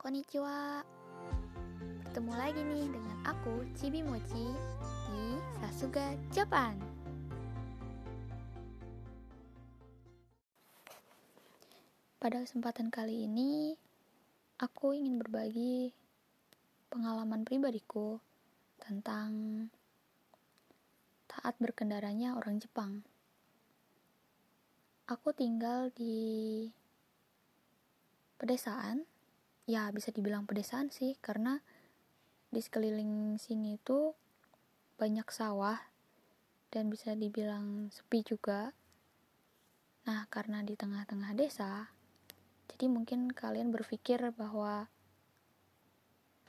Konnichiwa. Bertemu lagi nih dengan aku, Chibi Mochi Di Sasuga, Japan. Pada kesempatan kali ini Aku ingin berbagi Pengalaman pribadiku Tentang Taat berkendaranya orang Jepang. Aku tinggal di pedesaan ya bisa dibilang pedesaan sih karena di sekeliling sini itu banyak sawah dan bisa dibilang sepi juga. Nah karena di tengah-tengah desa jadi mungkin kalian berpikir bahwa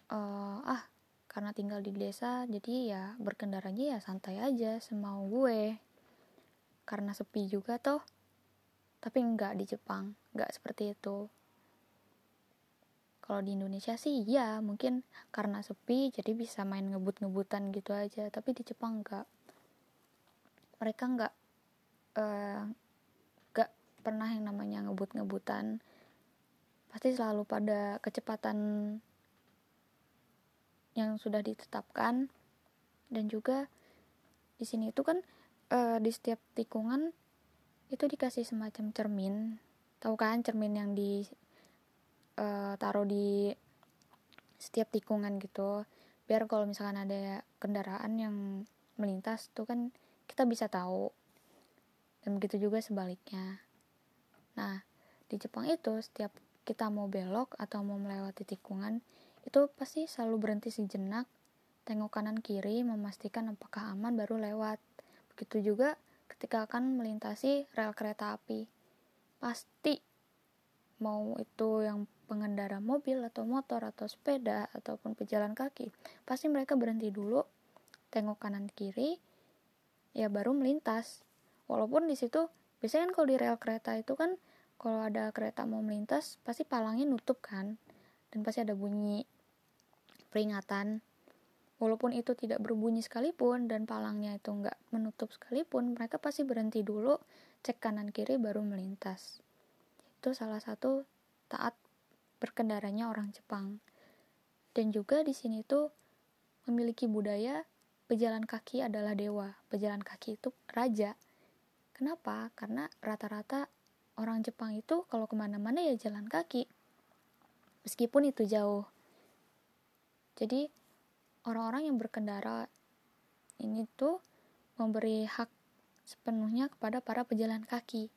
uh, ah karena tinggal di desa jadi ya berkendaranya ya santai aja semau gue. Karena sepi juga toh tapi enggak di Jepang enggak seperti itu kalau di Indonesia sih ya mungkin karena sepi jadi bisa main ngebut-ngebutan gitu aja. Tapi di Jepang enggak mereka enggak enggak pernah yang namanya ngebut-ngebutan. Pasti selalu pada kecepatan yang sudah ditetapkan. Dan juga di sini itu kan uh, di setiap tikungan itu dikasih semacam cermin. Tahu kan cermin yang di uh, taruh di setiap tikungan gitu. Biar kalau misalkan ada kendaraan yang melintas tuh kan kita bisa tahu. Dan begitu juga sebaliknya. Nah di Jepang itu setiap kita mau belok atau mau melewati tikungan itu pasti selalu berhenti sejenak tengok kanan kiri memastikan apakah aman baru lewat. Begitu juga ketika akan melintasi rel kereta api. Pasti mau itu yang pengendara mobil atau motor atau sepeda ataupun pejalan kaki, pasti mereka berhenti dulu, tengok kanan kiri, ya baru melintas. Walaupun di situ biasanya kan kalau di rel kereta itu kan kalau ada kereta mau melintas pasti palangnya nutup kan dan pasti ada bunyi peringatan walaupun itu tidak berbunyi sekalipun dan palangnya itu nggak menutup sekalipun mereka pasti berhenti dulu cek kanan kiri baru melintas itu salah satu taat berkendaranya orang Jepang. Dan juga di sini tuh memiliki budaya pejalan kaki adalah dewa, pejalan kaki itu raja. Kenapa? Karena rata-rata orang Jepang itu kalau ke mana-mana ya jalan kaki, meskipun itu jauh. Jadi orang-orang yang berkendara ini tuh memberi hak sepenuhnya kepada para pejalan kaki.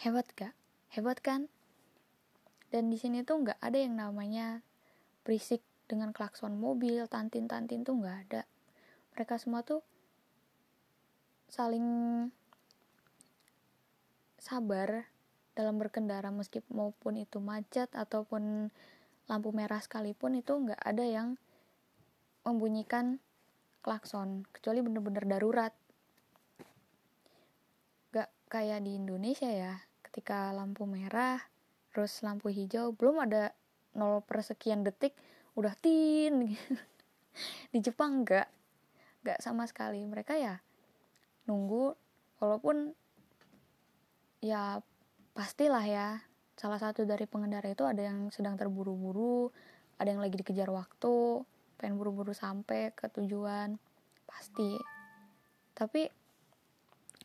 Hebat gak? Hebat kan? Dan di sini tuh nggak ada yang namanya berisik dengan klakson mobil tantin-tantin tuh nggak ada. Mereka semua tuh saling sabar dalam berkendara meskipun maupun itu macet ataupun lampu merah sekalipun itu nggak ada yang membunyikan klakson kecuali bener-bener darurat. Gak kayak di Indonesia ya ketika lampu merah terus lampu hijau belum ada 0 persekian detik udah tin di Jepang enggak enggak sama sekali. Mereka ya nunggu walaupun ya pastilah ya salah satu dari pengendara itu ada yang sedang terburu-buru ada yang lagi dikejar waktu pengen buru-buru sampai ke tujuan pasti. Tapi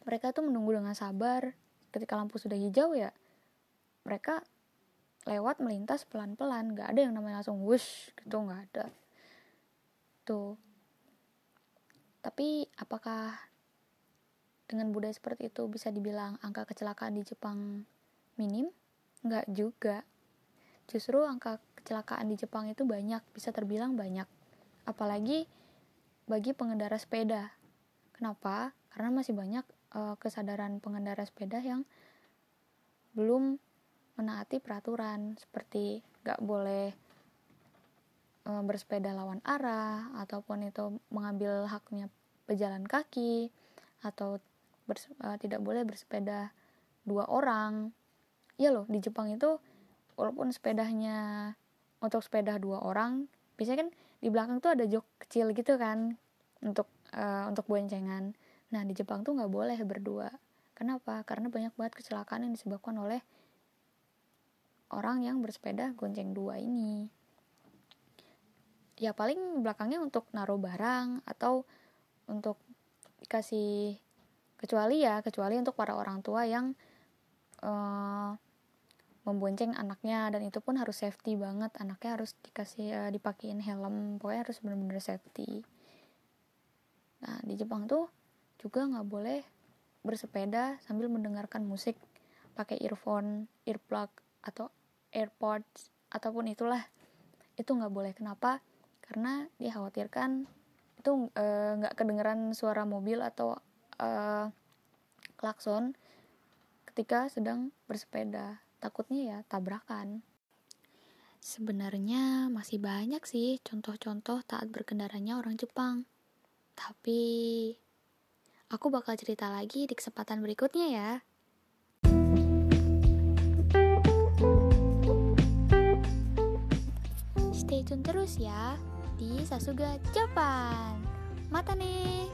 mereka tuh menunggu dengan sabar ketika lampu sudah hijau ya mereka lewat melintas pelan-pelan. Nggak ada yang namanya langsung wush gitu nggak ada. Tuh. Tapi apakah dengan budaya seperti itu bisa dibilang angka kecelakaan di Jepang minim? Nggak juga. Justru angka kecelakaan di Jepang itu banyak bisa terbilang banyak. Apalagi bagi pengendara sepeda. Kenapa? Karena masih banyak uh, kesadaran pengendara sepeda yang belum menaati peraturan seperti gak boleh e, bersepeda lawan arah ataupun itu mengambil haknya pejalan kaki atau e, tidak boleh bersepeda dua orang. Iya loh di Jepang itu walaupun sepedanya untuk sepeda dua orang biasanya kan di belakang tuh ada jok kecil gitu kan untuk e, untuk boncengan. Nah di Jepang tuh nggak boleh berdua. Kenapa? Karena banyak banget kecelakaan yang disebabkan oleh orang yang bersepeda gonceng dua ini. Ya paling belakangnya untuk naruh barang atau untuk dikasih kecuali ya kecuali untuk para orang tua yang uh, membonceng anaknya. Dan itu pun harus safety banget. Anaknya harus dikasih uh, dipakein helm. Pokoknya harus benar-benar safety. Nah di Jepang tuh juga nggak boleh bersepeda sambil mendengarkan musik pakai earphone earplug atau airpods ataupun itulah. Itu nggak boleh. Kenapa? Karena dikhawatirkan itu eh, nggak e, kedengeran suara mobil atau e, klakson ketika sedang bersepeda. Takutnya ya tabrakan. Sebenarnya masih banyak sih contoh-contoh taat berkendaranya orang Jepang. Tapi aku bakal cerita lagi di kesempatan berikutnya ya Stay terus ya di Sasuga Japan. Mata nih.